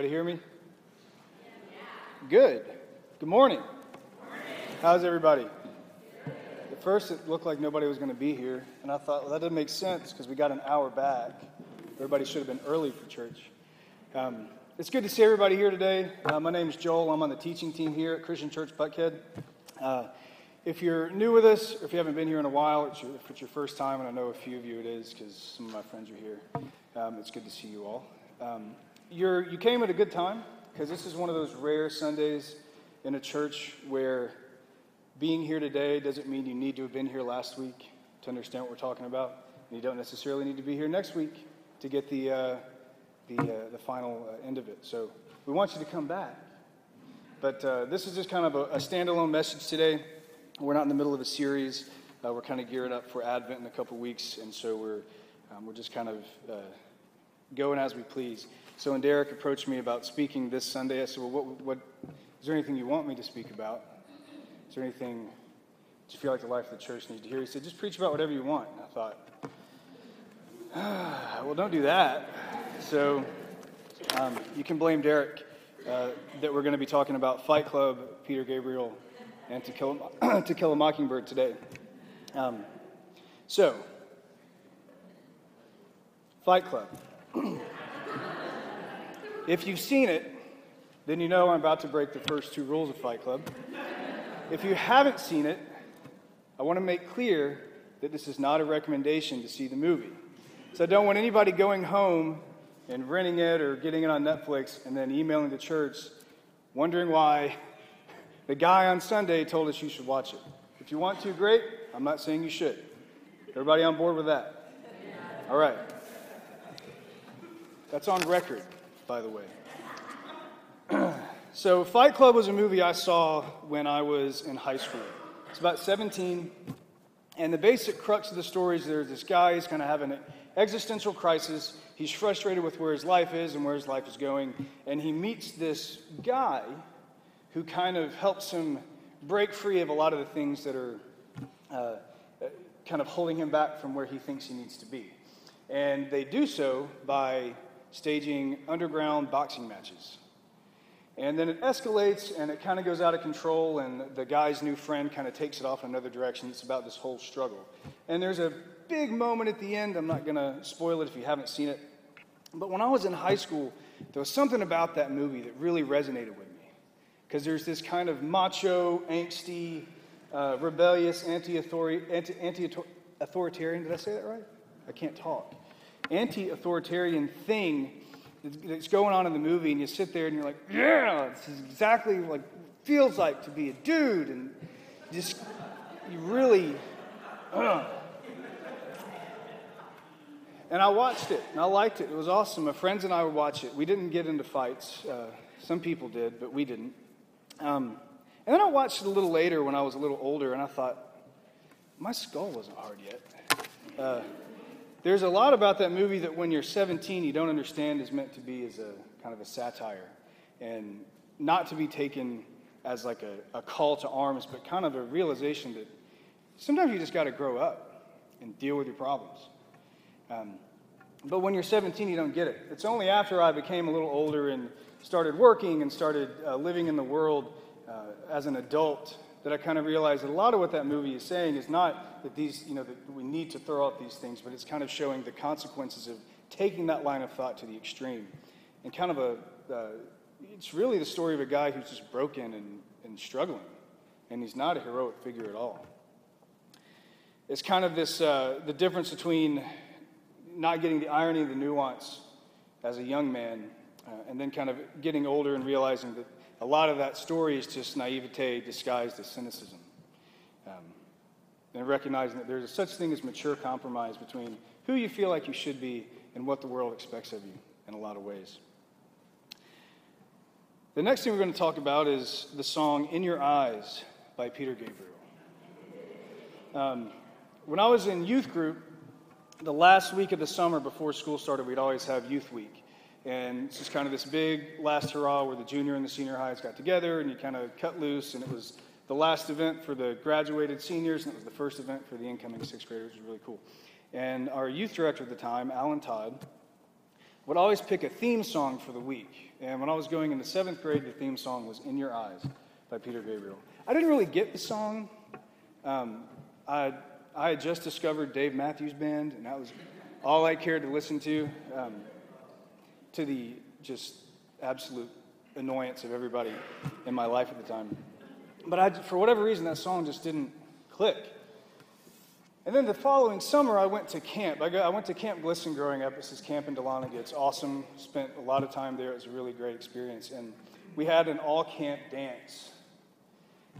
Everybody hear me? Good. Good morning. How's everybody? At first, it looked like nobody was going to be here, and I thought, well, that doesn't make sense because we got an hour back. Everybody should have been early for church. Um, it's good to see everybody here today. Uh, my name is Joel. I'm on the teaching team here at Christian Church Buckhead. Uh, if you're new with us, or if you haven't been here in a while, it's your, if it's your first time, and I know a few of you it is because some of my friends are here, um, it's good to see you all. Um, you're, you came at a good time because this is one of those rare Sundays in a church where being here today doesn't mean you need to have been here last week to understand what we're talking about. And you don't necessarily need to be here next week to get the, uh, the, uh, the final uh, end of it. So we want you to come back. But uh, this is just kind of a, a standalone message today. We're not in the middle of a series. Uh, we're kind of gearing up for Advent in a couple weeks, and so we're um, we're just kind of uh, going as we please. So when Derek approached me about speaking this Sunday, I said, "Well, what, what is there anything you want me to speak about? Is there anything you feel like the life of the church needs to hear?" He said, "Just preach about whatever you want." And I thought, ah, "Well, don't do that." So um, you can blame Derek uh, that we're going to be talking about Fight Club, Peter Gabriel and To Kill, to kill a Mockingbird today. Um, so, Fight Club. if you've seen it, then you know I'm about to break the first two rules of Fight Club. If you haven't seen it, I want to make clear that this is not a recommendation to see the movie. So I don't want anybody going home and renting it or getting it on Netflix and then emailing the church wondering why the guy on Sunday told us you should watch it. If you want to, great. I'm not saying you should. Everybody on board with that? All right. That's on record, by the way. so, Fight Club was a movie I saw when I was in high school. It's about 17, and the basic crux of the story is there's this guy, he's kind of having an existential crisis. He's frustrated with where his life is and where his life is going, and he meets this guy who kind of helps him break free of a lot of the things that are uh, kind of holding him back from where he thinks he needs to be. And they do so by staging underground boxing matches. And then it escalates and it kind of goes out of control, and the guy's new friend kind of takes it off in another direction. It's about this whole struggle. And there's a big moment at the end. I'm not going to spoil it if you haven't seen it. But when I was in high school, there was something about that movie that really resonated with me because there's this kind of macho, angsty, uh, rebellious, anti authoritarian. Did I say that right? I can't talk. Anti authoritarian thing that's going on in the movie, and you sit there and you're like, yeah, this is exactly like feels like to be a dude, and just you really. Uh. And I watched it, and I liked it. It was awesome. My friends and I would watch it. We didn't get into fights. Uh, some people did, but we didn't. Um, and then I watched it a little later when I was a little older, and I thought, my skull wasn't hard yet. Uh, there's a lot about that movie that when you're 17, you don't understand is meant to be as a kind of a satire and not to be taken as like a, a call to arms, but kind of a realization that sometimes you just got to grow up and deal with your problems. Um, but when you're 17, you don't get it. It's only after I became a little older and started working and started uh, living in the world uh, as an adult that I kind of realized that a lot of what that movie is saying is not that these, you know, that we need to throw out these things, but it's kind of showing the consequences of taking that line of thought to the extreme. And kind of a, uh, it's really the story of a guy who's just broken and, and struggling. And he's not a heroic figure at all. It's kind of this, uh, the difference between not getting the irony, the nuance as a young man uh, and then kind of getting older and realizing that a lot of that story is just naivete disguised as cynicism. Um, and recognizing that there's such thing as mature compromise between who you feel like you should be and what the world expects of you in a lot of ways. The next thing we're going to talk about is the song In Your Eyes by Peter Gabriel. Um, when I was in youth group, the last week of the summer before school started, we'd always have Youth Week. And it's just kind of this big last hurrah where the junior and the senior highs got together and you kind of cut loose. And it was the last event for the graduated seniors, and it was the first event for the incoming sixth graders. It was really cool. And our youth director at the time, Alan Todd, would always pick a theme song for the week. And when I was going into seventh grade, the theme song was In Your Eyes by Peter Gabriel. I didn't really get the song. Um, I, I had just discovered Dave Matthews Band, and that was all I cared to listen to, um, to the just absolute annoyance of everybody in my life at the time. But I, for whatever reason, that song just didn't click. And then the following summer, I went to camp. I, got, I went to Camp Glisson growing up. It's this camp in Dahlonega. It's awesome. Spent a lot of time there. It was a really great experience. And we had an all camp dance.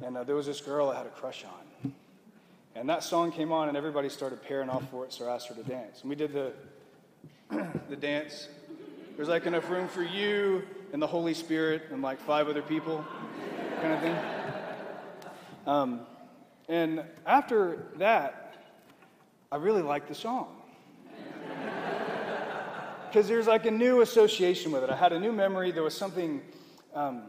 And uh, there was this girl I had a crush on. And that song came on, and everybody started pairing off for it, so I asked her to dance. And we did the, the dance. There's like enough room for you and the Holy Spirit and like five other people, kind of thing. Um, and after that, I really liked the song. Because there's like a new association with it. I had a new memory. There was something, um,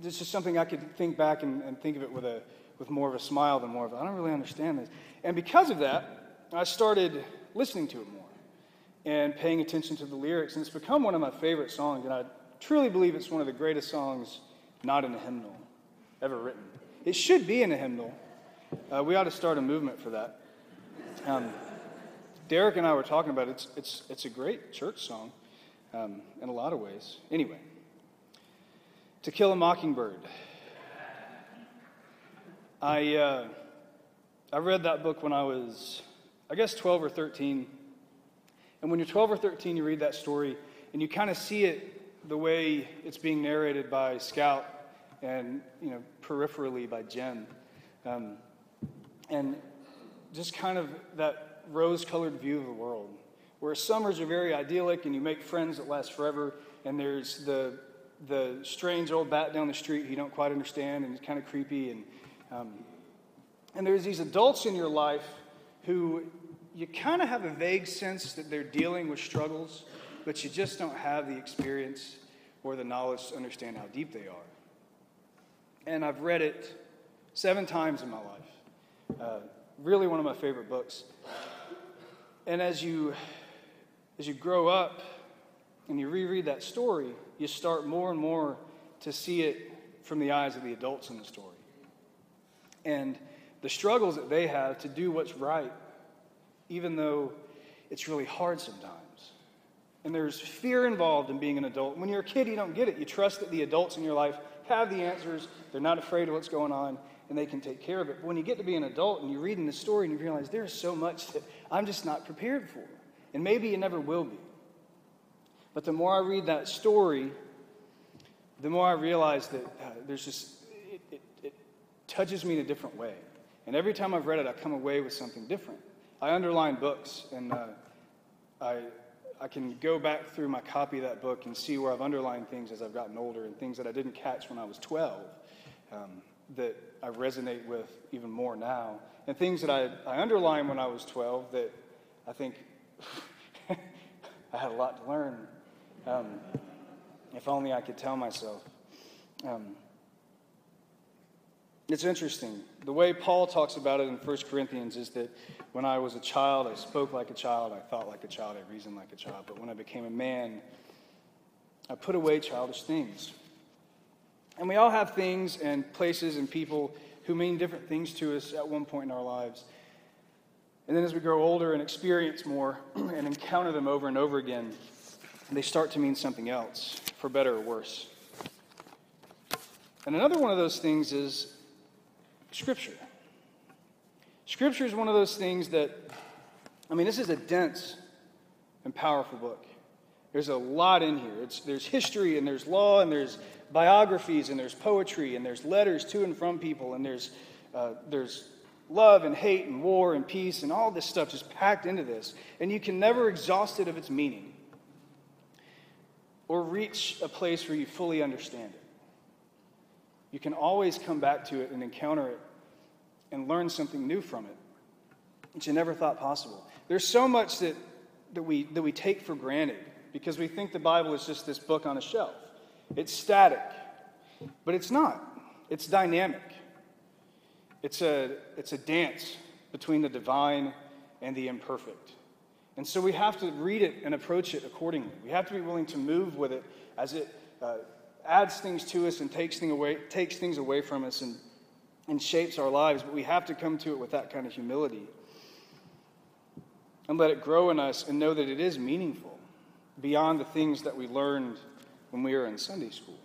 this is something I could think back and, and think of it with, a, with more of a smile than more of a, I don't really understand this. And because of that, I started listening to it more and paying attention to the lyrics. And it's become one of my favorite songs. And I truly believe it's one of the greatest songs not in a hymnal ever written. It should be in a hymnal. Uh, we ought to start a movement for that. Um, Derek and I were talking about it. It's, it's, it's a great church song um, in a lot of ways. Anyway, To Kill a Mockingbird. I, uh, I read that book when I was, I guess, 12 or 13. And when you're 12 or 13, you read that story and you kind of see it the way it's being narrated by Scout and, you know, peripherally by Jem. Um, and just kind of that rose colored view of the world, where summers are very idyllic and you make friends that last forever, and there's the, the strange old bat down the street you don't quite understand and it's kind of creepy. And, um, and there's these adults in your life who you kind of have a vague sense that they're dealing with struggles, but you just don't have the experience or the knowledge to understand how deep they are. And I've read it seven times in my life. Uh, really one of my favorite books. And as you as you grow up and you reread that story, you start more and more to see it from the eyes of the adults in the story. And the struggles that they have to do what's right, even though it's really hard sometimes. And there's fear involved in being an adult. When you're a kid, you don't get it. You trust that the adults in your life have the answers, they're not afraid of what's going on, and they can take care of it. But when you get to be an adult and you're reading the story and you realize there's so much that I'm just not prepared for, and maybe you never will be. But the more I read that story, the more I realize that uh, there's just, it, it, it touches me in a different way. And every time I've read it, I come away with something different. I underline books, and uh, I, I can go back through my copy of that book and see where I've underlined things as I've gotten older and things that I didn't catch when I was 12. Um, that I resonate with even more now, and things that I, I underlined when I was 12 that I think I had a lot to learn. Um, if only I could tell myself. Um, it's interesting. The way Paul talks about it in 1 Corinthians is that when I was a child, I spoke like a child, I thought like a child, I reasoned like a child. But when I became a man, I put away childish things. And we all have things and places and people who mean different things to us at one point in our lives. And then as we grow older and experience more and encounter them over and over again, they start to mean something else, for better or worse. And another one of those things is Scripture. Scripture is one of those things that, I mean, this is a dense and powerful book. There's a lot in here. It's, there's history and there's law and there's biographies and there's poetry and there's letters to and from people and there's, uh, there's love and hate and war and peace and all this stuff just packed into this. And you can never exhaust it of its meaning or reach a place where you fully understand it. You can always come back to it and encounter it and learn something new from it that you never thought possible. There's so much that, that, we, that we take for granted because we think the Bible is just this book on a shelf. It's static, but it's not. It's dynamic. It's a, it's a dance between the divine and the imperfect. And so we have to read it and approach it accordingly. We have to be willing to move with it as it uh, adds things to us and takes, thing away, takes things away from us and, and shapes our lives. But we have to come to it with that kind of humility and let it grow in us and know that it is meaningful beyond the things that we learned when we were in Sunday school.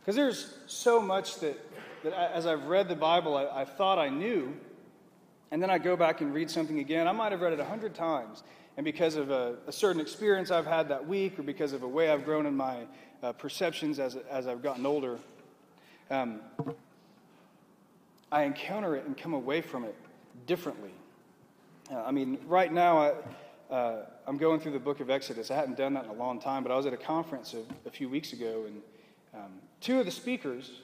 Because there's so much that, that as I've read the Bible, I, I thought I knew, and then I go back and read something again. I might have read it a hundred times, and because of a, a, certain experience I've had that week, or because of a way I've grown in my uh, perceptions as, as I've gotten older, um, I encounter it and come away from it differently. Uh, I mean, right now, I, uh, I'm going through the book of Exodus. I hadn't done that in a long time, but I was at a conference a, a few weeks ago, and um, two of the speakers,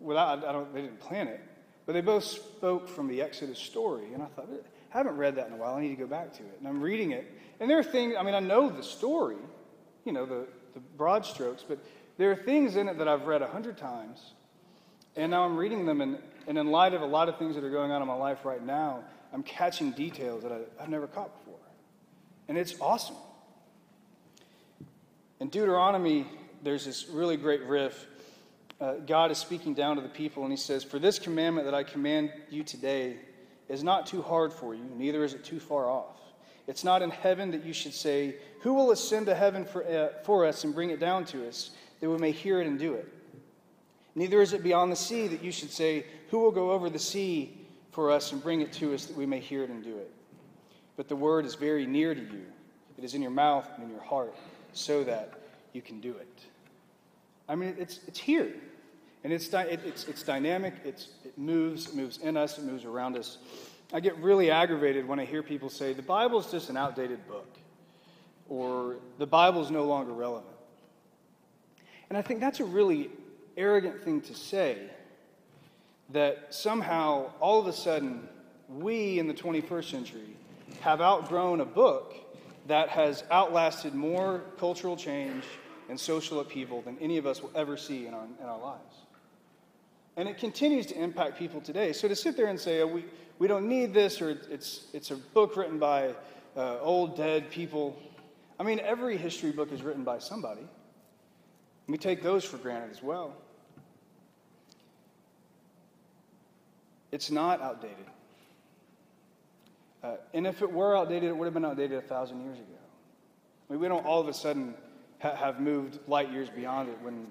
without, I don't, they didn't plan it, but they both spoke from the Exodus story. And I thought, I haven't read that in a while. I need to go back to it. And I'm reading it. And there are things, I mean, I know the story, you know, the, the broad strokes, but there are things in it that I've read a hundred times. And now I'm reading them, and, and in light of a lot of things that are going on in my life right now, I'm catching details that I, I've never caught before. And it's awesome. In Deuteronomy, there's this really great riff. Uh, God is speaking down to the people, and he says, For this commandment that I command you today is not too hard for you, neither is it too far off. It's not in heaven that you should say, Who will ascend to heaven for, uh, for us and bring it down to us, that we may hear it and do it? Neither is it beyond the sea that you should say, Who will go over the sea for us and bring it to us that we may hear it and do it? But the word is very near to you, it is in your mouth and in your heart, so that you can do it. I mean, it's, it's here. And it's, it, it's, it's dynamic, it's, it moves, it moves in us, it moves around us. I get really aggravated when I hear people say, the Bible's just an outdated book, or the Bible's no longer relevant. And I think that's a really arrogant thing to say, that somehow, all of a sudden, we in the 21st century have outgrown a book that has outlasted more cultural change and social upheaval than any of us will ever see in our, in our lives. And it continues to impact people today. So to sit there and say, oh, we, we don't need this, or it's, it's a book written by uh, old, dead people. I mean, every history book is written by somebody. We take those for granted as well. It's not outdated. Uh, and if it were outdated, it would have been outdated a thousand years ago. I mean, we don't all of a sudden ha- have moved light years beyond it when,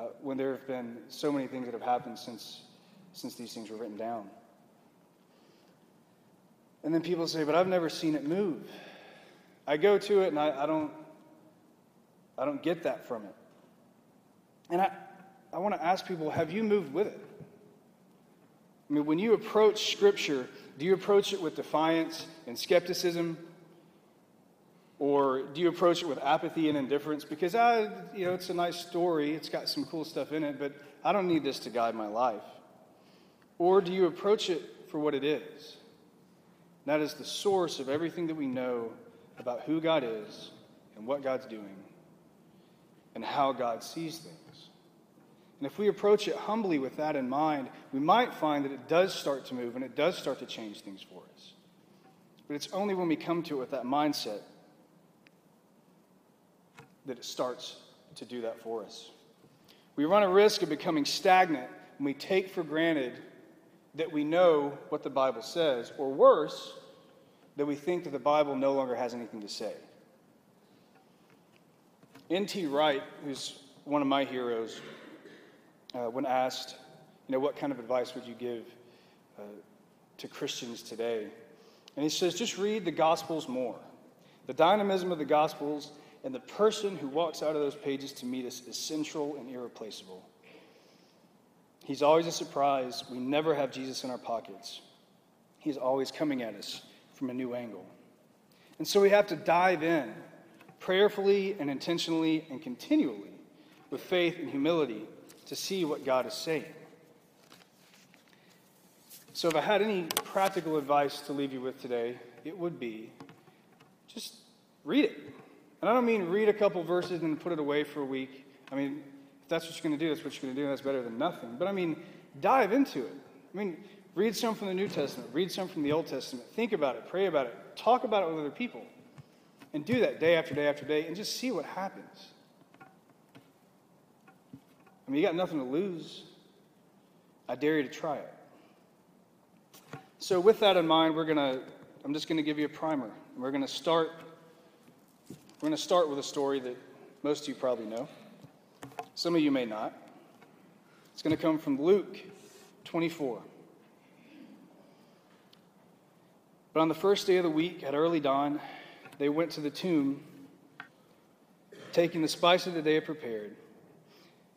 uh, when there have been so many things that have happened since, since these things were written down. And then people say, but I've never seen it move. I go to it and I, I don't, I don't get that from it. And I, I want to ask people, have you moved with it? I mean, when you approach Scripture, do you approach it with defiance and skepticism? Or do you approach it with apathy and indifference? Because, I, you know, it's a nice story, it's got some cool stuff in it, but I don't need this to guide my life. Or do you approach it for what it is? That is the source of everything that we know about who God is and what God's doing and how God sees things. And if we approach it humbly with that in mind, we might find that it does start to move and it does start to change things for us. But it's only when we come to it with that mindset that it starts to do that for us. We run a risk of becoming stagnant when we take for granted that we know what the Bible says, or worse, that we think that the Bible no longer has anything to say. N.T. Wright, who's one of my heroes, uh, when asked, you know, what kind of advice would you give uh, to Christians today? And he says, just read the Gospels more. The dynamism of the Gospels and the person who walks out of those pages to meet us is central and irreplaceable. He's always a surprise. We never have Jesus in our pockets. He's always coming at us from a new angle. And so we have to dive in prayerfully and intentionally and continually with faith and humility to see what God is saying. So, if I had any practical advice to leave you with today, it would be just read it. And I don't mean read a couple verses and put it away for a week. I mean, if that's what you're going to do, that's what you're going to do, that's better than nothing. But I mean, dive into it. I mean, read some from the New Testament, read some from the Old Testament, think about it, pray about it, talk about it with other people. and do that day after day after day and just see what happens. I mean, you got nothing to lose. I dare you to try it. So, with that in mind, we're going to, I'm just going to give you a primer. We're going to start, we're going to start with a story that most of you probably know. Some of you may not. It's going to come from Luke 24. But on the first day of the week, at early dawn, they went to the tomb, taking the spices that they had prepared.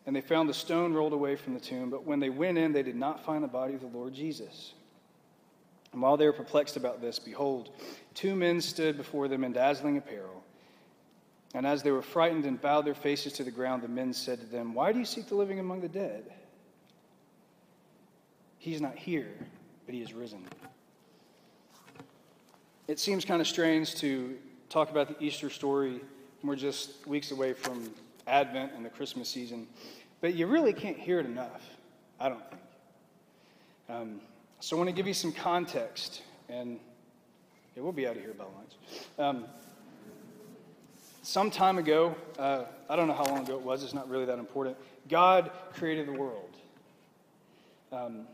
And they found the stone rolled away from the tomb. But when they went in, they did not find the body of the Lord Jesus. And while they were perplexed about this, behold, two men stood before them in dazzling apparel. And as they were frightened and bowed their faces to the ground, the men said to them, Why do you seek the living among the dead? He's not here, but he is risen. It seems kind of strange to talk about the Easter story. When we're just weeks away from Advent and the Christmas season. But you really can't hear it enough, I don't think. Um, so I want to give you some context, and yeah, we'll be out of here by lunch. Um, some time ago, uh, I don't know how long ago it was, it's not really that important, God created the world. Um,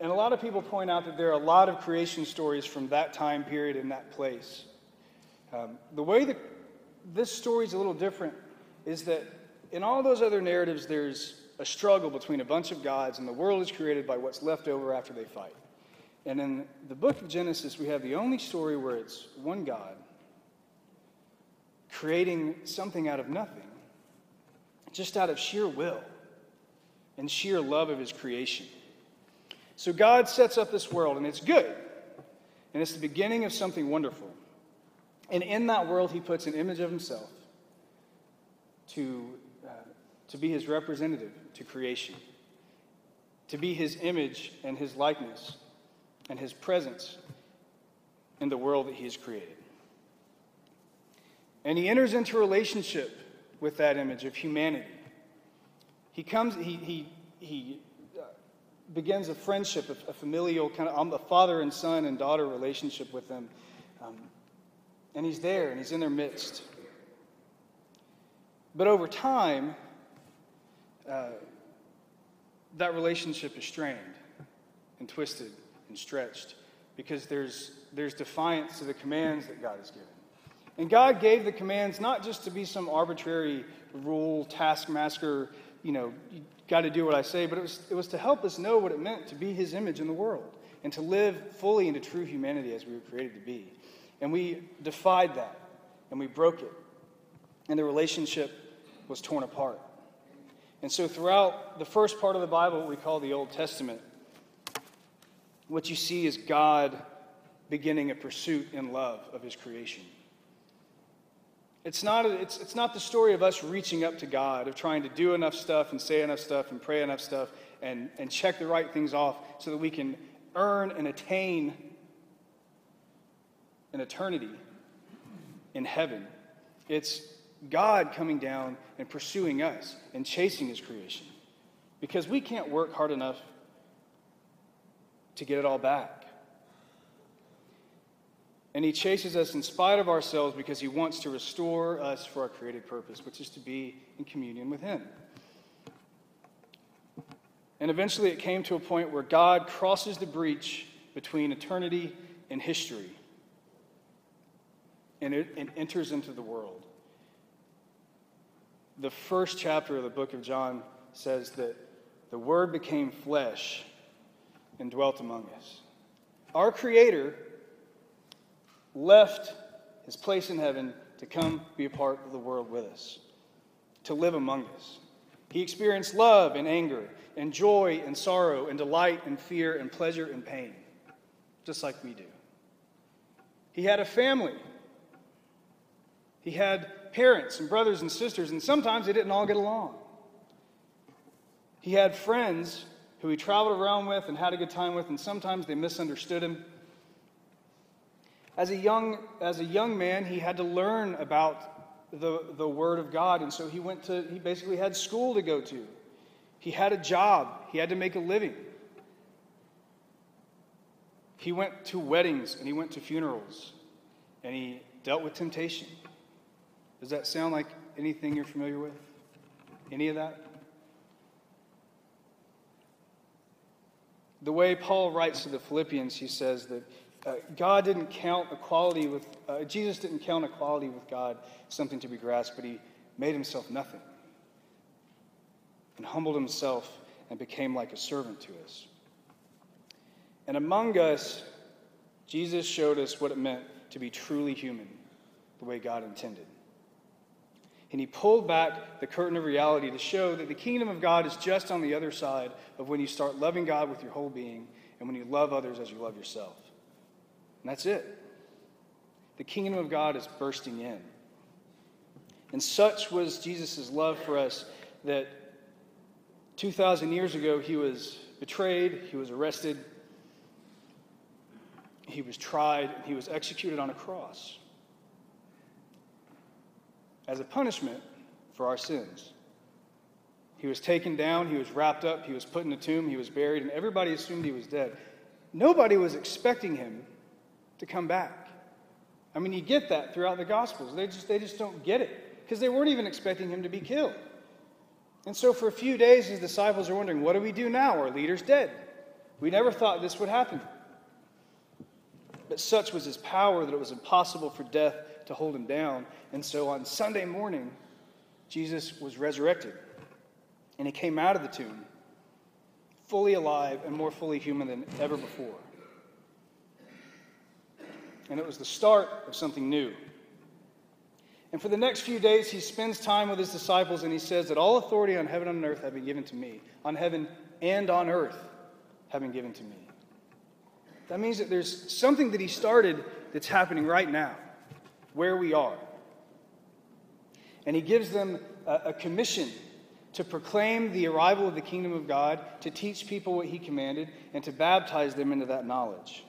and a lot of people point out that there are a lot of creation stories from that time period in that place. Um, the way that this story is a little different is that in all those other narratives, there's a struggle between a bunch of gods, and the world is created by what's left over after they fight. And in the book of Genesis, we have the only story where it's one God creating something out of nothing, just out of sheer will and sheer love of his creation. So God sets up this world, and it's good, and it's the beginning of something wonderful. And in that world, he puts an image of himself to, uh, to be his representative to creation, to be his image and his likeness and his presence in the world that he has created. And he enters into relationship with that image of humanity. He comes, he, he, he uh, begins a friendship, a, a, familial kind of, a father and son and daughter relationship with them. Um, and he's there and he's in their midst. But over time, uh, that relationship is strained and twisted and stretched because there's, there's defiance to the commands that God has given. And God gave the commands not just to be some arbitrary rule, taskmaster, you know, you got to do what I say, but it was, it was to help us know what it meant to be His image in the world and to live fully into true humanity as we were created to be. And we defied that and we broke it. And the relationship was torn apart. And so, throughout the first part of the Bible, what we call the Old Testament, what you see is God beginning a pursuit in love of his creation. It's not, a, it's, it's not the story of us reaching up to God, of trying to do enough stuff and say enough stuff and pray enough stuff and, and check the right things off so that we can earn and attain an eternity in heaven. It's God coming down and pursuing us and chasing his creation. Because we can't work hard enough to get it all back. And he chases us in spite of ourselves because he wants to restore us for our created purpose, which is to be in communion with him. And eventually it came to a point where God crosses the breach between eternity and history and, it, and enters into the world the first chapter of the book of John says that the Word became flesh and dwelt among us. Our Creator left his place in heaven to come be a part of the world with us, to live among us. He experienced love and anger, and joy and sorrow, and delight and fear, and pleasure and pain, just like we do. He had a family. He had parents and brothers and sisters, and sometimes they didn't all get along. He had friends who he traveled around with and had a good time with, and sometimes they misunderstood him. As a young, as a young man, he had to learn about the, the Word of God, and so he went to, he basically had school to go to. He had a job, he had to make a living. He went to weddings and he went to funerals, and he dealt with temptation. Does that sound like anything you're familiar with? Any of that? The way Paul writes to the Philippians, he says that uh, God didn't count equality with, uh, Jesus didn't count equality with God something to be grasped, but he made himself nothing and humbled himself and became like a servant to us. And among us, Jesus showed us what it meant to be truly human, the way God intended. And he pulled back the curtain of reality to show that the kingdom of God is just on the other side of when you start loving God with your whole being and when you love others as you love yourself. And that's it. The kingdom of God is bursting in. And such was Jesus' love for us that 2,000 years ago he was betrayed, he was arrested, he was tried, and he was executed on a cross as a punishment for our sins. He was taken down, he was wrapped up, he was put in a tomb, he was buried, and everybody assumed he was dead. Nobody was expecting him to come back. I mean, you get that throughout the Gospels. They just, they just don't get it because they weren't even expecting him to be killed. And so, for a few days, his disciples are wondering, what do we do now? Our leader's dead. We never thought this would happen. But such was his power that it was impossible for death to hold him down. And so, on Sunday morning, Jesus was resurrected. And he came out of the tomb fully alive and more fully human than ever before and it was the start of something new. And for the next few days, he spends time with his disciples and he says that all authority on heaven and on earth have been given to me, on heaven and on earth have been given to me. That means that there's something that he started that's happening right now, where we are. And he gives them a, a commission to proclaim the arrival of the kingdom of God, to teach people what he commanded, and to baptize them into that knowledge.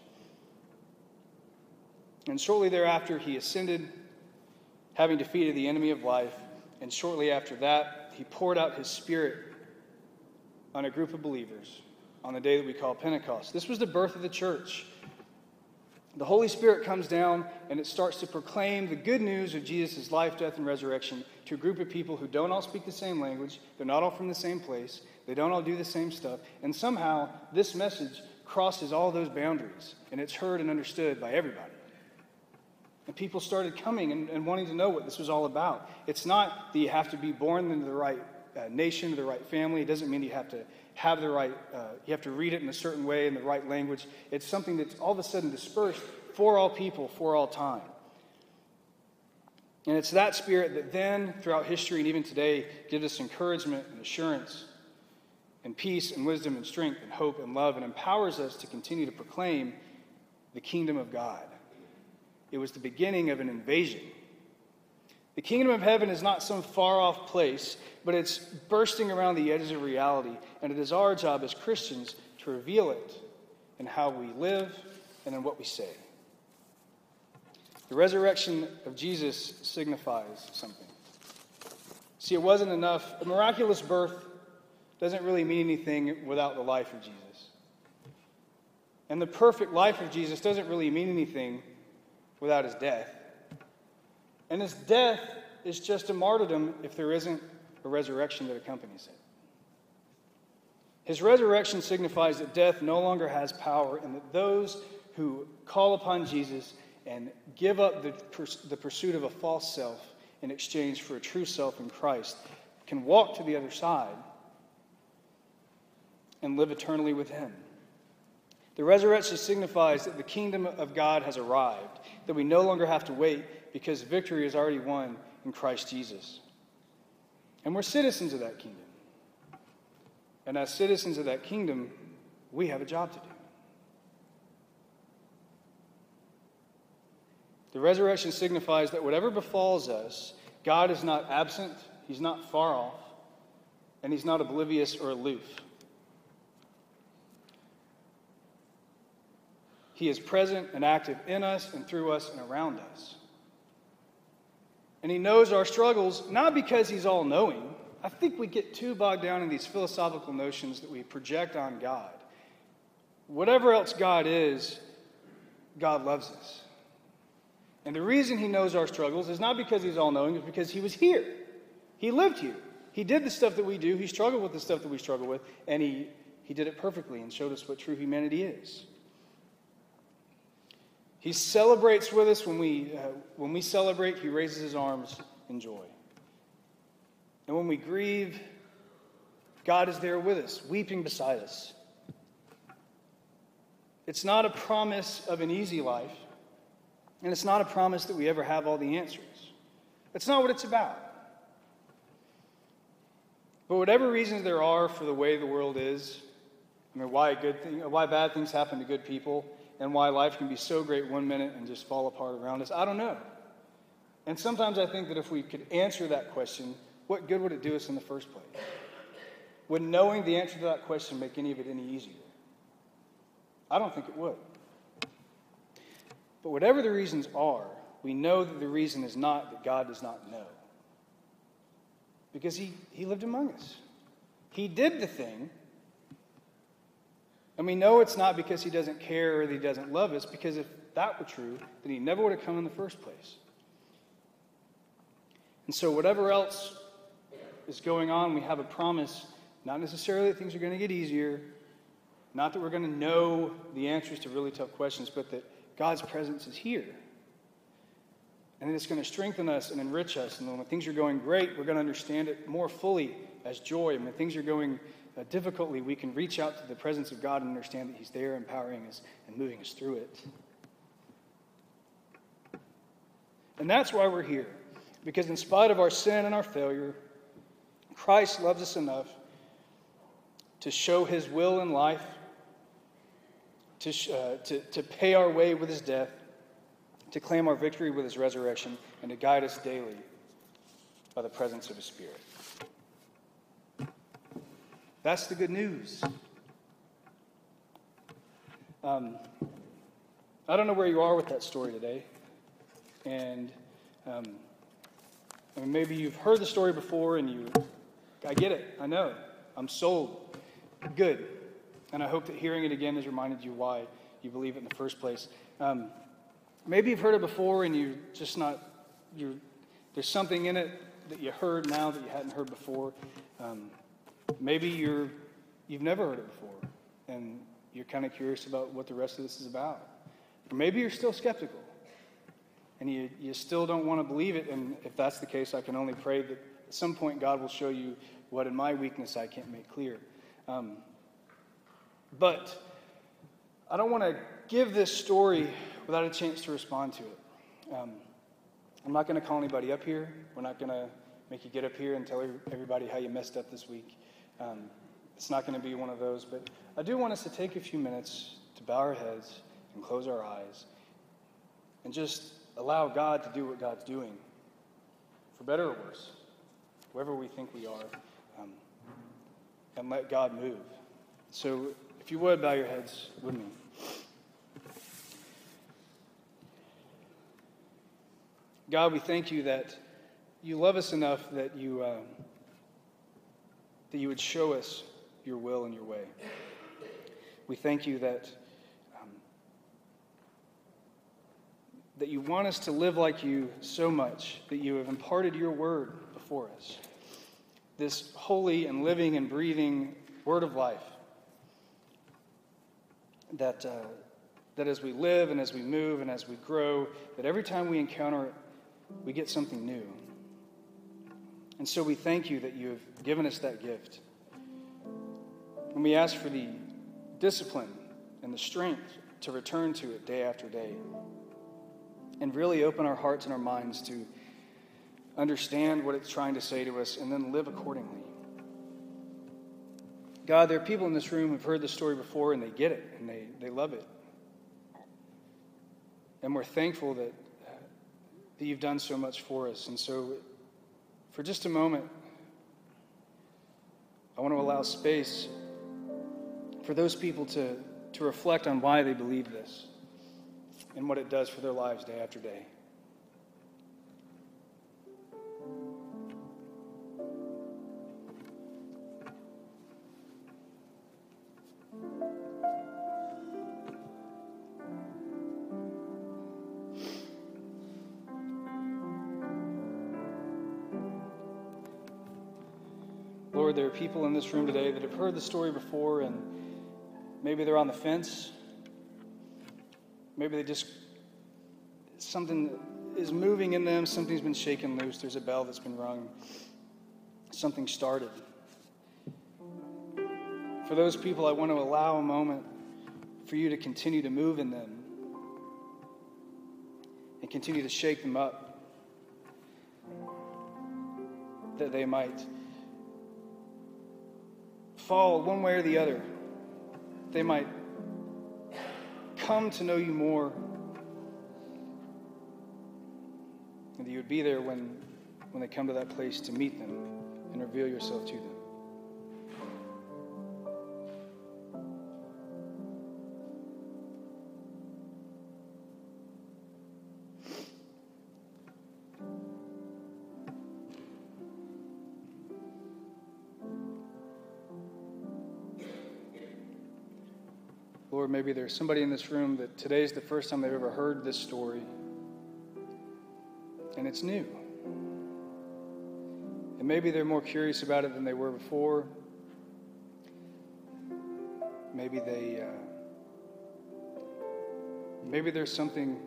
And shortly thereafter, he ascended, having defeated the enemy of life. And shortly after that, he poured out his spirit on a group of believers on the day that we call Pentecost. This was the birth of the church. The Holy Spirit comes down and it starts to proclaim the good news of Jesus' life, death, and resurrection to a group of people who don't all speak the same language, they're not all from the same place, they don't all do the same stuff, and somehow this message crosses all those boundaries and it's heard and understood by everybody. And people started coming and, and, wanting to know what this was all about. It's not that you have to be born into the right uh, nation, the right family. It doesn't mean you have to have the right, uh, you have to read it in a certain way in the right language. It's something that's all of a sudden dispersed for all people, for all time. And it's that spirit that then, throughout history and even today, gives us encouragement and assurance and peace and wisdom and strength and hope and love and empowers us to continue to proclaim the kingdom of God. It was the beginning of an invasion. The kingdom of heaven is not some far off place, but it's bursting around the edges of reality. And it is our job as Christians to reveal it in how we live and in what we say. The resurrection of Jesus signifies something. See, it wasn't enough. A miraculous birth doesn't really mean anything without the life of Jesus. And the perfect life of Jesus doesn't really mean anything without his death. And his death is just a martyrdom if there isn't a resurrection that accompanies it. His resurrection signifies that death no longer has power and that those who call upon Jesus and give up the, the pursuit of a false self in exchange for a true self in Christ can walk to the other side and live eternally with Him. The resurrection signifies that the kingdom of God has arrived, that we no longer have to wait because victory is already won in Christ Jesus. And we're citizens of that kingdom. And as citizens of that kingdom, we have a job to do. The resurrection signifies that whatever befalls us, God is not absent, He's not far off, and He's not oblivious or aloof. He is present and active in us and through us and around us. And He knows our struggles, not because He's all knowing. I think we get too bogged down in these philosophical notions that we project on God. Whatever else God is, God loves us. And the reason he knows our struggles is not because he's all knowing, it's because he was here. He lived here. He did the stuff that we do. He struggled with the stuff that we struggle with. And he, he did it perfectly and showed us what true humanity is. He celebrates with us when we, uh, when we celebrate, he raises his arms in joy. And when we grieve, God is there with us, weeping beside us. It's not a promise of an easy life, and it's not a promise that we ever have all the answers. That's not what it's about. But whatever reasons there are for the way the world is, I mean, why, good thing, why bad things happen to good people, and why life can be so great one minute and just fall apart around us, I don't know. And sometimes I think that if we could answer that question, what good would it do us in the first place? Would knowing the answer to that question make any of it any easier? I don't think it would. But whatever the reasons are, we know that the reason is not that God does not know. Because he, he lived among us. He did the thing. And we know it's not because he doesn't care or that he doesn't love us, because if that were true, then he never would have come in the first place. And so, whatever else is going on, we have a promise, not necessarily that things are going to get easier, not that we're going to know the answers to really tough questions, but that God's presence is here. And it's going to strengthen us and enrich us. And when things are going great, we're going to understand it more fully as joy. And when things are going uh, difficultly, we can reach out to the presence of God and understand that He's there, empowering us and moving us through it. And that's why we're here. Because in spite of our sin and our failure, Christ loves us enough to show his will in life, to, uh, to, to pay our way with his death, to claim our victory with his resurrection, and to guide us daily by the presence of his Spirit. That's the good news. Um, I don't know where you are with that story today. And um, I mean, maybe you've heard the story before and you, I get it. I know. I'm sold. Good. And I hope that hearing it again has reminded you why you believe it in the first place. Um, maybe you've heard it before and you're just not, you there's something in it that you heard now that you hadn't heard before. Um, maybe you're, you've never heard it before and you're kind of curious about what the rest of this is about. Or maybe you're still skeptical and you, you still don't want to believe it. And if that's the case, I can only pray that at some point God will show you what in my weakness I can't make clear. Um, but I don't want to give this story without a chance to respond to it. Um, I'm not going to call anybody up here. We're not going to make you get up here and tell everybody how you messed up this week. Um, it's not going to be one of those. But I do want us to take a few minutes to bow our heads and close our eyes and just allow God to do what God's doing, for better or worse, wherever we think we are, um, and let God move. So, if you would, bow your heads with me. God, we thank you that you love us enough that you, um, that you would show us your will and your way. We thank you that that you want us to live like you so much that you have imparted your word before us. This holy and living and breathing word of life. That, uh, that as we live and as we move and as we grow, that every time we encounter it, we get something new. And so we thank you that you have given us that gift. And we ask for the discipline and the strength to return to it day after day and really open our hearts and our minds to understand what it's trying to say to us and then live accordingly. God, there are people in this room who've heard the story before and they get it and they, they love it. And we're thankful that, that you've done so much for us. And so, for just a moment, I want to allow space for those people to, to reflect on why they believe this and what it does for their lives day after day. People in this room today that have heard the story before and maybe they're on the fence. Maybe they just, something is moving in them, something's been shaken loose, there's a bell that's been rung, something started. For those people, I want to allow a moment for you to continue to move in them and continue to shake them up that they might fall one way or the other. They might come to know you more. And that you would be there when, when they come to that place to meet them and reveal yourself to them. Maybe there's somebody in this room that today's the first time they've ever heard this story, and it's new. And maybe they're more curious about it than they were before. Maybe they, uh, maybe there's something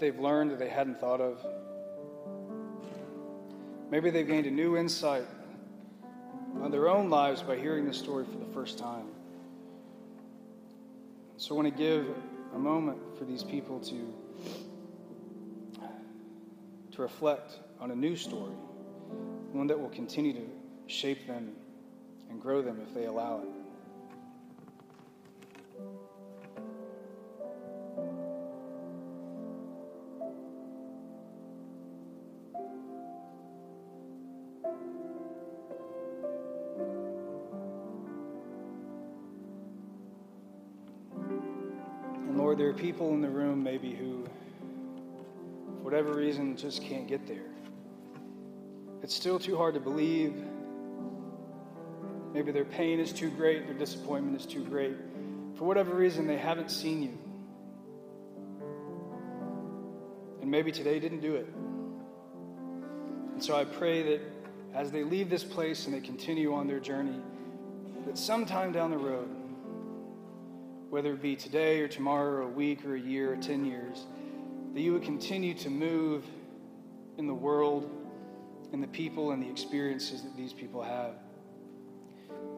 they've learned that they hadn't thought of. Maybe they've gained a new insight on their own lives by hearing this story for the first time. So I want to give a moment for these people to, to reflect on a new story, one that will continue to shape them and grow them if they allow it. Reason, just can't get there. It's still too hard to believe. Maybe their pain is too great, their disappointment is too great. For whatever reason, they haven't seen you. And maybe today didn't do it. And so I pray that as they leave this place and they continue on their journey, that sometime down the road, whether it be today or tomorrow or a week or a year or 10 years, that you would continue to move in the world and the people and the experiences that these people have.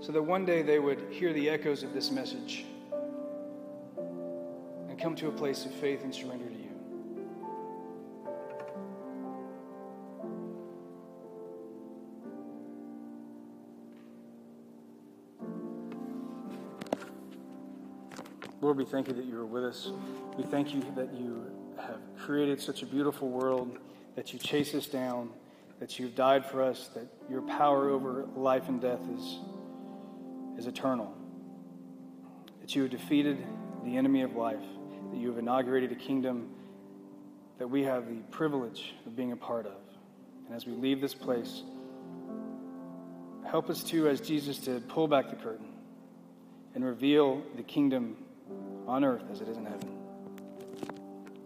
So that one day they would hear the echoes of this message and come to a place of faith and surrender to you. Lord, we thank you that you are with us. We thank you that you have created such a beautiful world, that you chase us down, that you've died for us, that your power over life and death is, is eternal, that you have defeated the enemy of life, that you have inaugurated a kingdom that we have the privilege of being a part of. And as we leave this place, help us to, as Jesus did, pull back the curtain and reveal the kingdom on earth as it is in heaven.